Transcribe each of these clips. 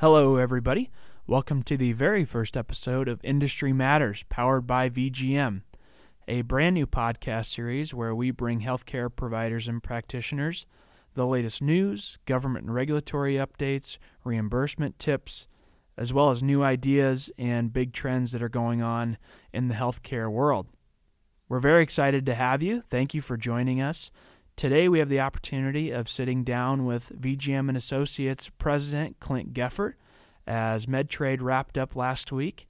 Hello, everybody. Welcome to the very first episode of Industry Matters, powered by VGM, a brand new podcast series where we bring healthcare providers and practitioners the latest news, government and regulatory updates, reimbursement tips, as well as new ideas and big trends that are going on in the healthcare world. We're very excited to have you. Thank you for joining us. Today we have the opportunity of sitting down with VGM and Associates President Clint Geffert as MedTrade wrapped up last week,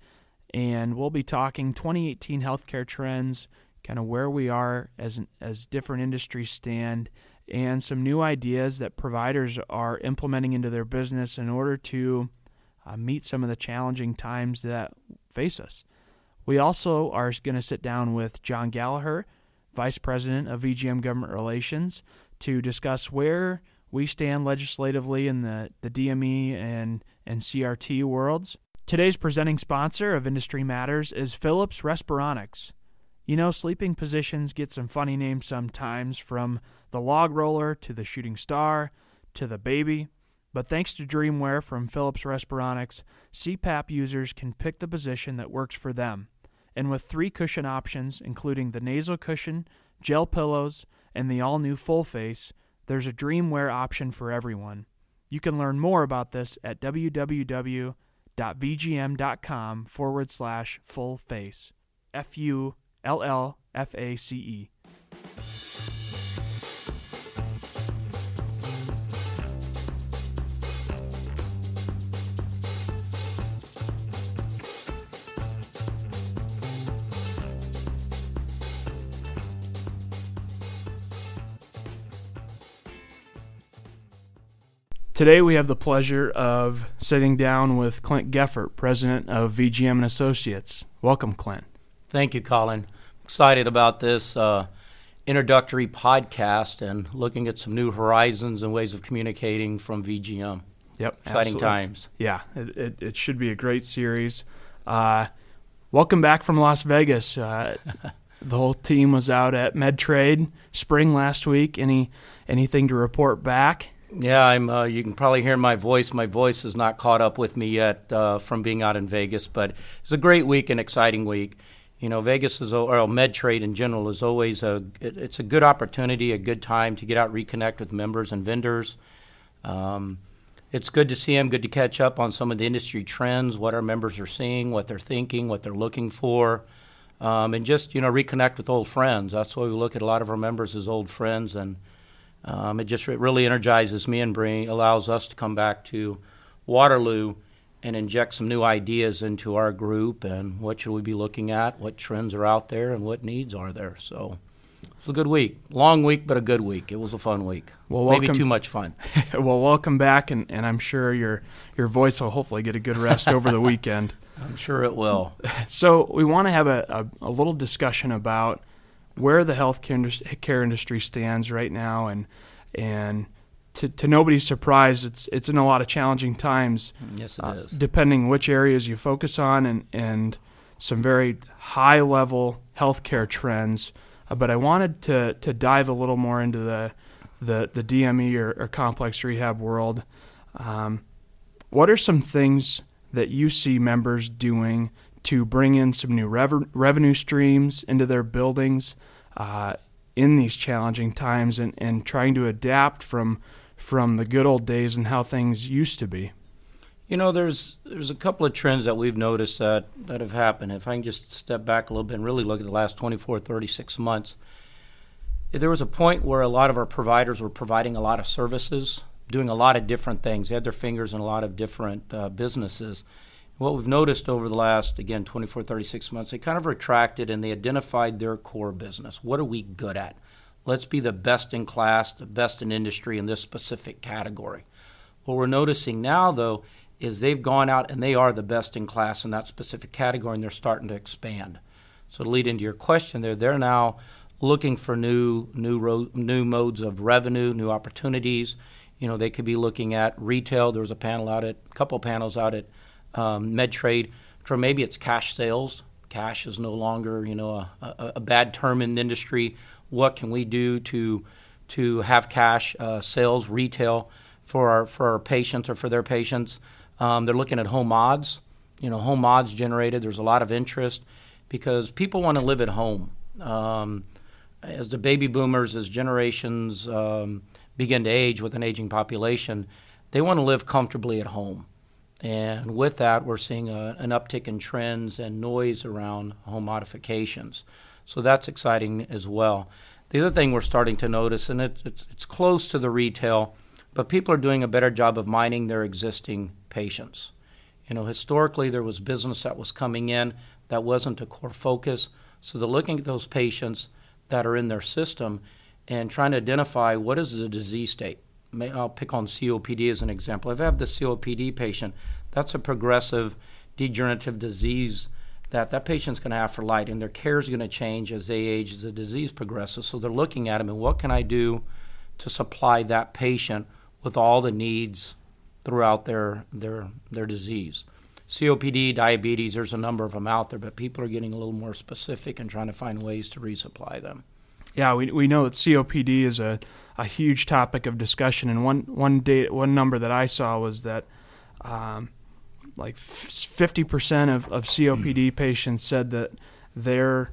and we'll be talking 2018 healthcare trends, kind of where we are as as different industries stand, and some new ideas that providers are implementing into their business in order to uh, meet some of the challenging times that face us. We also are going to sit down with John Gallagher, Vice President of VGM Government Relations, to discuss where we stand legislatively in the, the DME and, and CRT worlds. Today's presenting sponsor of Industry Matters is Philips Respironics. You know, sleeping positions get some funny names sometimes, from the log roller to the shooting star to the baby. But thanks to Dreamwear from Philips Respironics, CPAP users can pick the position that works for them. And with three cushion options, including the nasal cushion, gel pillows, and the all new full face, there's a Dreamwear option for everyone. You can learn more about this at www.vgm.com forward slash full face. F U L L F A C E. Today we have the pleasure of sitting down with Clint Geffert, president of VGM and Associates. Welcome, Clint. Thank you, Colin. Excited about this uh, introductory podcast and looking at some new horizons and ways of communicating from VGM. Yep, exciting absolutely. times. Yeah, it, it, it, should be a great series. Uh, welcome back from Las Vegas. Uh, the whole team was out at MedTrade Spring last week. Any anything to report back? Yeah, I'm. Uh, you can probably hear my voice. My voice is not caught up with me yet uh, from being out in Vegas, but it's a great week, an exciting week. You know, Vegas is or med trade in general is always a. It, it's a good opportunity, a good time to get out, reconnect with members and vendors. Um, it's good to see them. Good to catch up on some of the industry trends, what our members are seeing, what they're thinking, what they're looking for, um, and just you know reconnect with old friends. That's why we look at a lot of our members as old friends and um, it just it really energizes me and bring allows us to come back to Waterloo and inject some new ideas into our group and what should we be looking at, what trends are out there, and what needs are there. So it's a good week, long week, but a good week. It was a fun week. Well, welcome, maybe too much fun. well, welcome back, and, and I'm sure your your voice will hopefully get a good rest over the weekend. I'm sure it will. So we want to have a, a, a little discussion about where the healthcare care industry stands right now, and and to, to nobody's surprise, it's it's in a lot of challenging times. Yes, it uh, is. Depending which areas you focus on, and and some very high level healthcare trends. Uh, but I wanted to to dive a little more into the the the DME or, or complex rehab world. Um, what are some things that you see members doing to bring in some new rev- revenue streams into their buildings uh, in these challenging times and, and trying to adapt from from the good old days and how things used to be? You know, there's there's a couple of trends that we've noticed that, that have happened. If I can just step back a little bit and really look at the last 24, 36 months, there was a point where a lot of our providers were providing a lot of services, doing a lot of different things. They had their fingers in a lot of different uh, businesses what we've noticed over the last again 24 36 months they kind of retracted and they identified their core business. What are we good at? Let's be the best in class the best in industry in this specific category. What we're noticing now though is they've gone out and they are the best in class in that specific category and they're starting to expand. So to lead into your question there they're now looking for new new ro- new modes of revenue new opportunities. You know they could be looking at retail. There was a panel out at a couple panels out at um, MedTrade, for maybe it's cash sales. Cash is no longer, you know, a, a, a, bad term in the industry. What can we do to to have cash uh, sales retail for our for our patients or for their patients? Um, they're looking at home mods. You know, home mods generated. There's a lot of interest because people want to live at home. Um, as the baby boomers, as generations um, begin to age with an aging population, they want to live comfortably at home. And with that, we're seeing a, an uptick in trends and noise around home modifications. So that's exciting as well. The other thing we're starting to notice, and it's, it's, it's close to the retail, but people are doing a better job of mining their existing patients. You know, historically, there was business that was coming in that wasn't a core focus. So they're looking at those patients that are in their system and trying to identify what is the disease state. I'll pick on COPD as an example. If I have the COPD patient, that's a progressive degenerative disease that that patient's going to have for life, and their care is going to change as they age, as the disease progresses. So they're looking at them and what can I do to supply that patient with all the needs throughout their their their disease. COPD, diabetes, there's a number of them out there, but people are getting a little more specific and trying to find ways to resupply them. Yeah, we, we know that COPD is a, a huge topic of discussion, and one one date one number that I saw was that um, like fifty percent of, of COPD patients said that their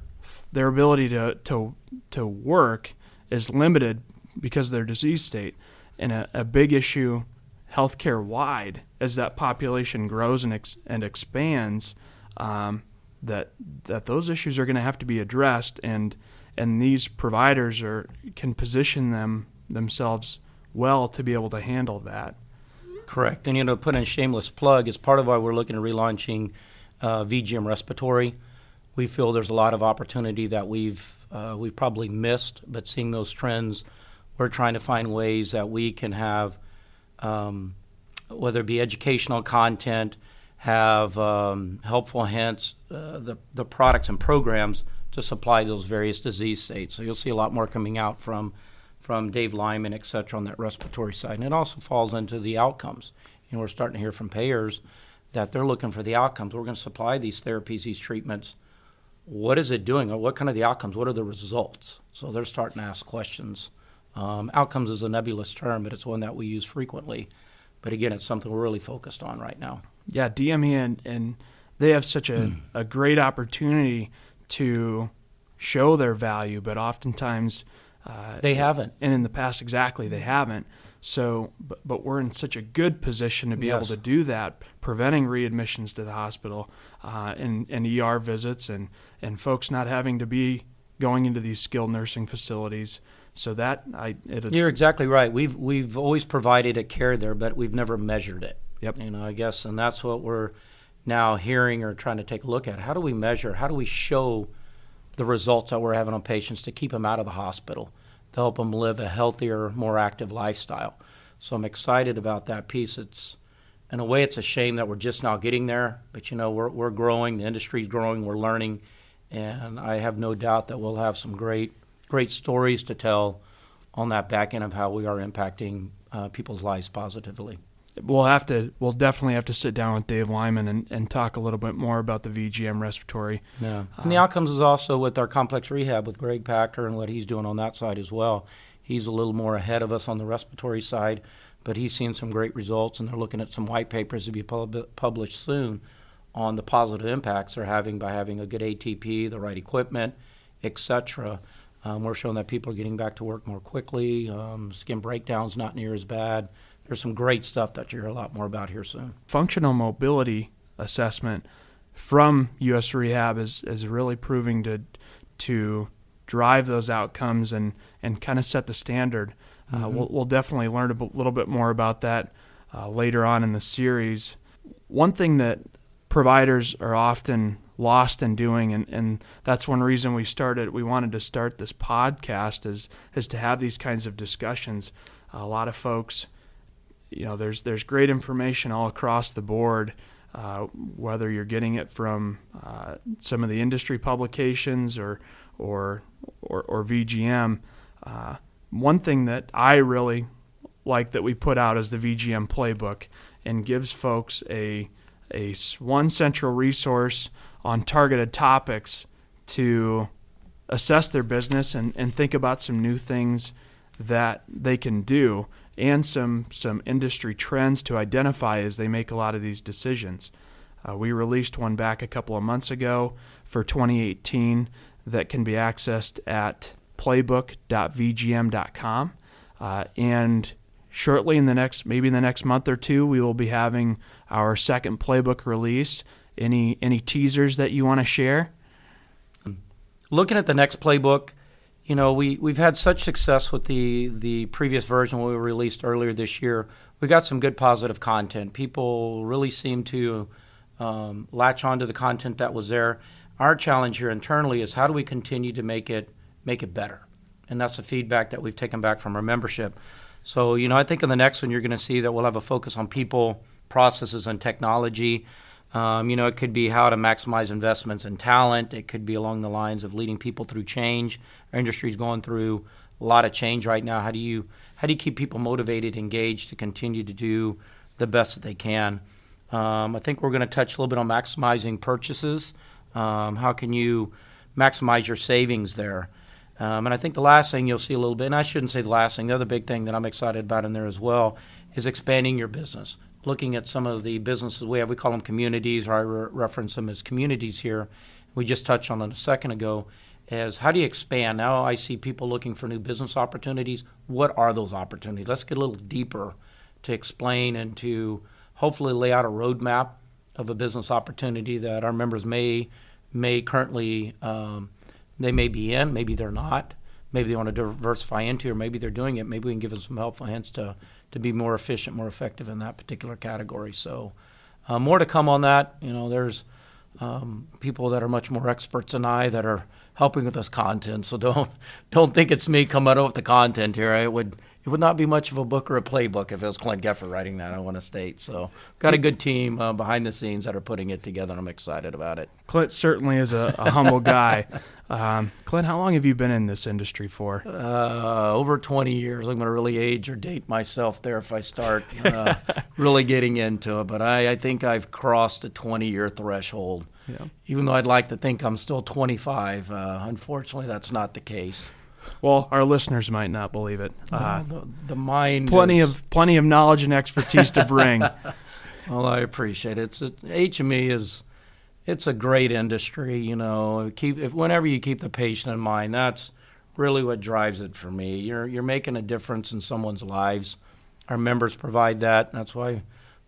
their ability to to to work is limited because of their disease state, and a, a big issue healthcare wide as that population grows and ex- and expands. Um, that that those issues are going to have to be addressed, and and these providers are can position them themselves well to be able to handle that. Correct, and you know, put in a shameless plug is part of why we're looking at relaunching uh, VGM Respiratory. We feel there's a lot of opportunity that we've uh, we've probably missed, but seeing those trends, we're trying to find ways that we can have, um, whether it be educational content, have um, helpful hints, uh, the the products and programs to supply those various disease states. So you'll see a lot more coming out from from Dave Lyman, et cetera, on that respiratory side. And it also falls into the outcomes. You know, we're starting to hear from payers that they're looking for the outcomes. We're going to supply these therapies, these treatments. What is it doing? Or what kind of the outcomes? What are the results? So they're starting to ask questions. Um, outcomes is a nebulous term, but it's one that we use frequently. But again, it's something we're really focused on right now. Yeah, DME and, and they have such a, a great opportunity to show their value, but oftentimes uh, they haven't. And in the past, exactly, they haven't. So, but, but we're in such a good position to be yes. able to do that, preventing readmissions to the hospital uh, and, and ER visits and, and folks not having to be going into these skilled nursing facilities. So that I you're exactly right. We've we've always provided a care there, but we've never measured it. Yep. You know, I guess, and that's what we're now hearing or trying to take a look at. How do we measure? How do we show the results that we're having on patients to keep them out of the hospital, to help them live a healthier, more active lifestyle. So I'm excited about that piece. It's in a way, it's a shame that we're just now getting there, but you know, we're we're growing, the industry's growing, we're learning, and I have no doubt that we'll have some great great stories to tell on that back end of how we are impacting uh, people's lives positively we'll have to we'll definitely have to sit down with Dave Lyman and, and talk a little bit more about the VGM respiratory. Yeah. And the outcomes is also with our complex rehab with Greg Packer and what he's doing on that side as well. He's a little more ahead of us on the respiratory side, but he's seen some great results and they're looking at some white papers to be pub- published soon on the positive impacts they're having by having a good ATP, the right equipment, etc. Um, we're showing that people are getting back to work more quickly. Um, skin breakdowns not near as bad there's some great stuff that you'll hear a lot more about here soon. Functional mobility assessment from U.S. Rehab is, is really proving to to drive those outcomes and, and kind of set the standard. Uh, mm-hmm. Uh, we'll, we'll, definitely learn a b- little bit more about that uh, later on in the series. One thing that providers are often lost in doing and, and that's one reason we started we wanted to start this podcast is is to have these kinds of discussions a lot of folks you know, there's there's great information all across the board. Uh, whether you're getting it from uh, some of the industry publications or or or, or VGM. Uh, one thing that I really like that we put out is the VGM playbook and gives folks a a one central resource on targeted topics to assess their business and, and think about some new things that they can do and some some industry trends to identify as they make a lot of these decisions. Uh, we released one back a couple of months ago for 2018 that can be accessed at playbook.vgm.com. Uh, and shortly in the next, maybe in the next month or two, we will be having our second playbook released. Any any teasers that you want to share? Looking at the next playbook, you know we we've had such success with the the previous version we released earlier this year. We got some good positive content. People really seem to um, latch onto the content that was there. Our challenge here internally is how do we continue to make it make it better, and that's the feedback that we've taken back from our membership. So you know I think in the next one you're going to see that we'll have a focus on people, processes, and technology. Um, you know, it could be how to maximize investments in talent. It could be along the lines of leading people through change. Our industry is going through a lot of change right now. How do you how do you keep people motivated, engaged to continue to do the best that they can? Um, I think we're going to touch a little bit on maximizing purchases. Um, how can you maximize your savings there? Um, and I think the last thing you'll see a little bit, and I shouldn't say the last thing, the other big thing that I'm excited about in there as well is expanding your business looking at some of the businesses we have. We call them communities, or I re- reference them as communities here. We just touched on it a second ago. As how do you expand? Now I see people looking for new business opportunities. What are those opportunities? Let's get a little deeper to explain and to hopefully lay out a roadmap of a business opportunity that our members may may currently um, they may be in, maybe they're not, maybe they want to diversify into, or maybe they're doing it. Maybe we can give them some helpful hints to to be more efficient, more effective in that particular category. So, uh, more to come on that. You know, there's um, people that are much more experts than I that are helping with this content. So don't don't think it's me coming up with the content here. It would it would not be much of a book or a playbook if it was Clint Geffert writing that. I want to state. So got a good team uh, behind the scenes that are putting it together. and I'm excited about it. Clint certainly is a, a humble guy. Um, Clint, how long have you been in this industry for? Uh, over 20 years. I'm going to really age or date myself there if I start uh, really getting into it. But I, I think I've crossed a 20 year threshold. Yeah. Even though I'd like to think I'm still 25, uh, unfortunately, that's not the case. Well, our listeners might not believe it. Uh, the, the, mind, plenty is... of plenty of knowledge and expertise to bring. well, I appreciate it. It's, it. HME is it's a great industry. You know, keep if, whenever you keep the patient in mind, that's really what drives it for me. You're you're making a difference in someone's lives. Our members provide that. That's why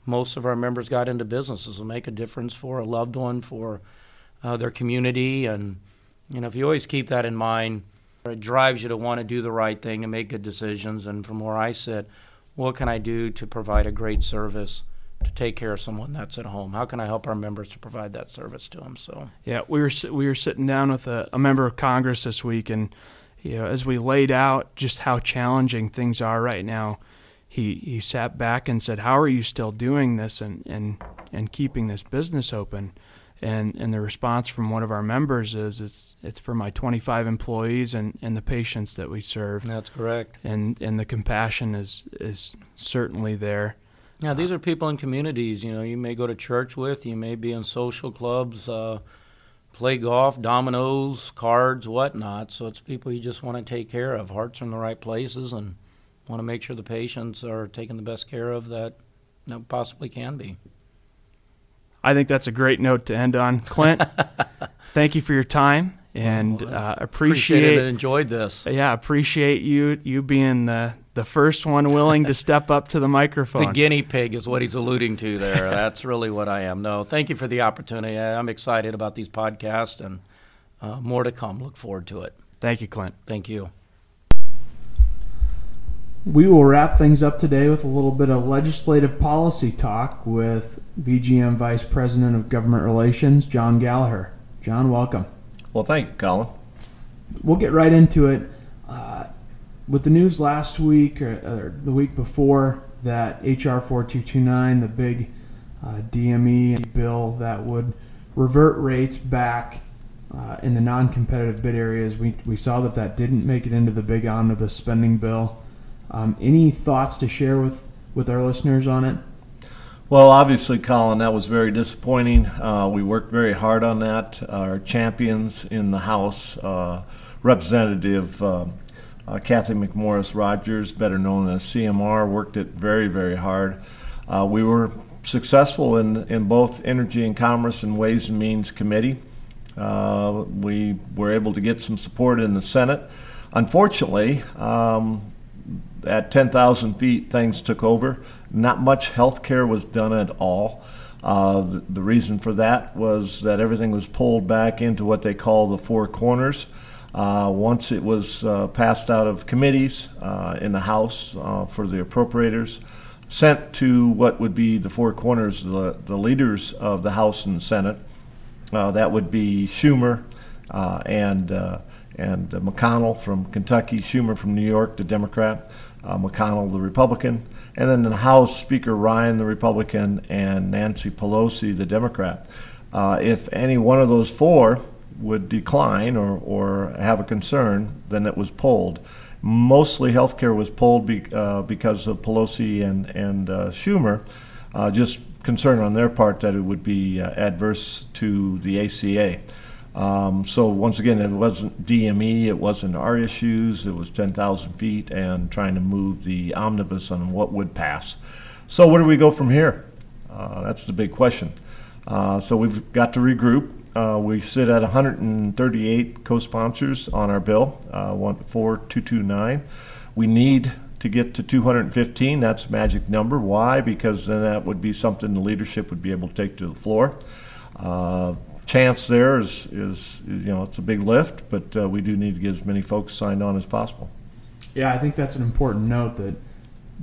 most of our members got into businesses to make a difference for a loved one, for uh, their community, and you know if you always keep that in mind it drives you to want to do the right thing and make good decisions. And from where I sit, what can I do to provide a great service to take care of someone that's at home? How can I help our members to provide that service to them? So yeah, we were we were sitting down with a, a member of Congress this week, and you know, as we laid out just how challenging things are right now, he he sat back and said, "How are you still doing this and and and keeping this business open?" and and the response from one of our members is it's it's for my 25 employees and, and the patients that we serve. That's correct. And and the compassion is is certainly there. Yeah, these are people in communities. You know, you may go to church with, you may be in social clubs, uh, play golf, dominoes, cards, whatnot. So it's people you just want to take care of. Hearts are in the right places, and want to make sure the patients are taken the best care of that, that possibly can be. I think that's a great note to end on. Clint, thank you for your time and uh, appreciate, appreciate and enjoyed this. Yeah, appreciate you you being the the first one willing to step up to the microphone. The guinea pig is what he's alluding to there. That's really what I am. No, thank you for the opportunity. I'm excited about these podcasts and uh, more to come. Look forward to it. Thank you, Clint. Thank you. We will wrap things up today with a little bit of legislative policy talk with VGM Vice President of Government Relations, John Gallagher. John, welcome. Well, thank you, Colin. We'll get right into it. Uh, with the news last week or, or, the week before that HR 4229, the big uh, DME bill that would revert rates back uh, in the non competitive bid areas, we, we saw that that didn't make it into the big omnibus spending bill. Um, any thoughts to share with, with our listeners on it? Well, obviously, Colin, that was very disappointing. Uh, we worked very hard on that. Our champions in the House, uh, Representative uh, Cathy McMorris Rodgers, better known as CMR, worked it very, very hard. Uh, we were successful in, in both Energy and Commerce and Ways and Means Committee. Uh, we were able to get some support in the Senate. Unfortunately, um, at 10,000 feet, things took over. Not much health care was done at all. Uh, the, the, reason for that was that everything was pulled back into what they call the four corners. Uh, once it was uh, passed out of committees uh, in the House uh, for the appropriators, sent to what would be the four corners, the, the leaders of the House and Senate. Uh, that would be Schumer and, and McConnell from Kentucky, Schumer from New York, the Democrat, McConnell, the Republican, and then the House Speaker Ryan, the Republican, and Nancy Pelosi, the Democrat. Uh, if any one of those four would decline or, or have a concern, then it was pulled. Mostly healthcare was pulled be, uh, because of Pelosi and, and uh, Schumer, uh, just concern on their part that it would be uh, adverse to the ACA. Um, so once again, it wasn't DME, it wasn't our issues, it was 10,000 feet and trying to move the omnibus on what would pass. So where do we go from here? Uh, that's the big question. Uh, so we've got to regroup. Uh, we sit at 138 co-sponsors on our bill, uh, 4229. We need to get to 215. That's magic number. Why? Because then that would be something the leadership would be able to take to the floor. Uh, chance there is, is you know it's a big lift, but uh, we do need to get as many folks signed on as possible. Yeah, I think that's an important note that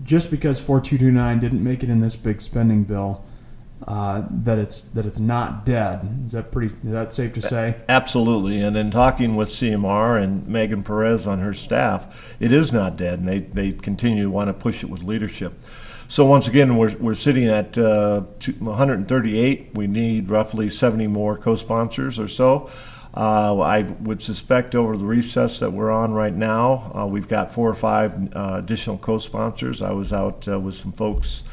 just because 4229 didn't make it in this big spending bill, uh, that it's that it's not dead. Is that pretty? Is that safe to say? Absolutely. And in talking with CMR and Megan Perez on her staff, it is not dead, and they they continue to want to push it with leadership. So once again, we're, we're sitting at uh, 138. We need roughly 70 more co-sponsors or so. Uh, I would suspect over the recess that we're on right now, uh, we've got four or five uh, additional co-sponsors. I was out uh, with some folks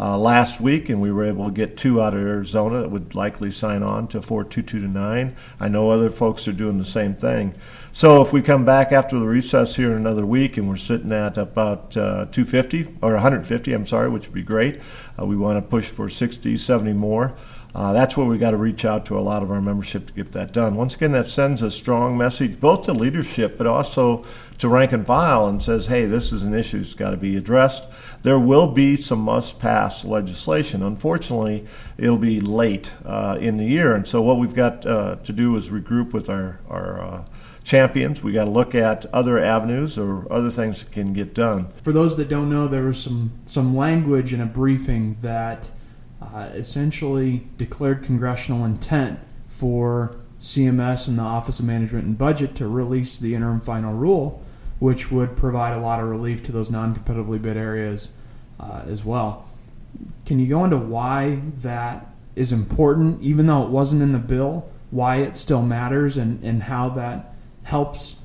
uh, last week, and we were able to get two out of Arizona that would likely sign on to 42229. I know other folks are doing the same thing. So if we come back after the recess here in another week and we're sitting at about uh, 250 or 150, I'm sorry, which would be great. Uh, we want to push for 60, 70 more. Uh, that's where we've got to reach out to a lot of our membership to get that done. Once again, that sends a strong message both to leadership but also to rank and file and says, hey, this is an issue that's got to be addressed. There will be some must pass legislation. Unfortunately, it'll be late uh, in the year. And so, what we've got uh, to do is regroup with our, our uh, champions. We got to look at other avenues or other things that can get done. For those that don't know, there was some, some language in a briefing that uh, essentially declared congressional intent for CMS and the Office of Management and Budget to release the interim final rule which would provide a lot of relief to those non competitively bid areas uh, as well. Can you go into why that is important, even though it wasn't in the bill, why it still matters, and, and how that helps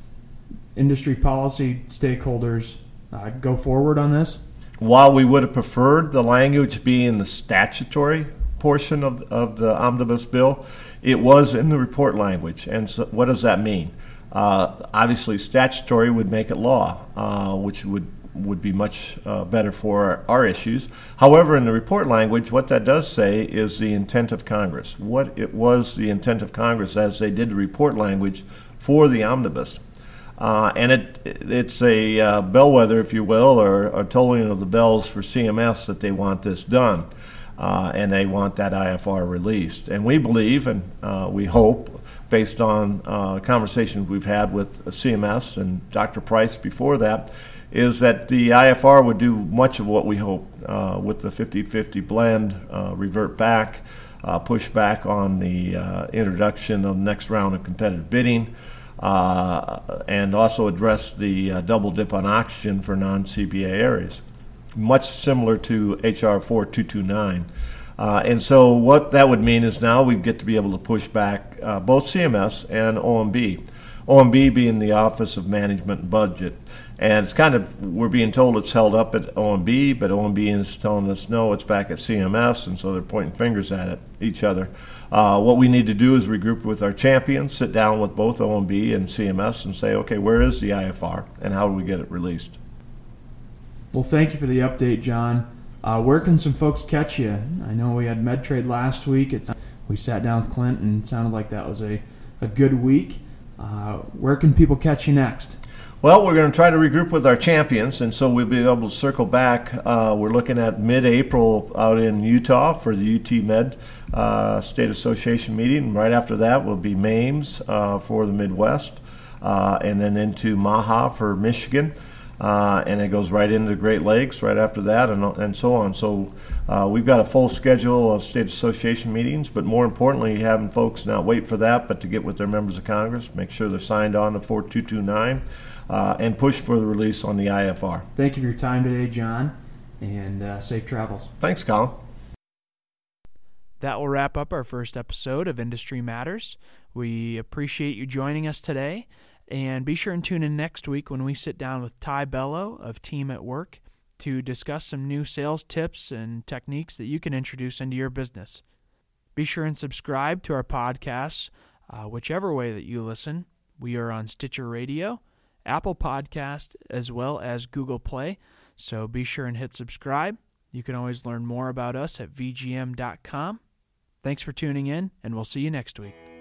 industry policy stakeholders uh, go forward on this? While we would have preferred the language be in the statutory portion of, of the omnibus bill, it was in the report language. And so what does that mean? Uh, obviously, statutory would make it law, uh, which would would be much uh, better for our, our, issues. However, in the report language, what that does say is the intent of Congress. What it was the intent of Congress as they did the report language for the omnibus. Uh, and it, it's a uh, bellwether, if you will, or a tolling of the bells for CMS that they want this done. Uh, and they want that IFR released. And we believe and uh, we hope based on uh, conversations we've had with CMS and Dr. Price before that, is that the IFR would do much of what we hope uh, with the 50 50 blend, revert back, push back on the introduction of next round of competitive bidding, uh, and also address the uh, double dip on oxygen for non CBA areas. Much similar to HR 4229. Uh, and so what that would mean is now we get to be able to push back uh, both CMS and OMB. OMB being the Office of Management and Budget. And it's kind of, we're being told it's held up at OMB, but OMB is telling us no, it's back at CMS, and so they're pointing fingers at it, each other. Uh, what we need to do is regroup with our champions, sit down with both OMB and CMS, and say, okay, where is the IFR, and how do we get it released? Well, thank you for the update, John. Uh, where can some folks catch you? I know we had MedTrade last week. It's, we sat down with Clint, and it sounded like that was a, a good week. Uh, where can people catch you next? Well, we're going to try to regroup with our champions, and so we'll be able to circle back. Uh, we're looking at mid-April out in Utah for the UT Med uh, State Association meeting. Right after that will be MAMES uh, for the Midwest, uh, and then into MAHA for Michigan. Uh, and it goes right into the Great Lakes right after that, and, and so on. So uh, we've got a full schedule of state association meetings, but more importantly, having folks not wait for that, but to get with their members of Congress, make sure they're signed on to 4229 uh, and push for the release on the IFR. Thank you for your time today, John, and uh, safe travels. Thanks, Colin. That will wrap up our first episode of Industry Matters. We appreciate you joining us today, and be sure and tune in next week when we sit down with Ty Bello of Team at Work to discuss some new sales tips and techniques that you can introduce into your business. Be sure and subscribe to our podcasts, uh, whichever way that you listen. We are on Stitcher Radio Apple Podcast, as well as Google Play. So be sure and hit subscribe. You can always learn more about us at vgm.com. Thanks for tuning in, and we'll see you next week.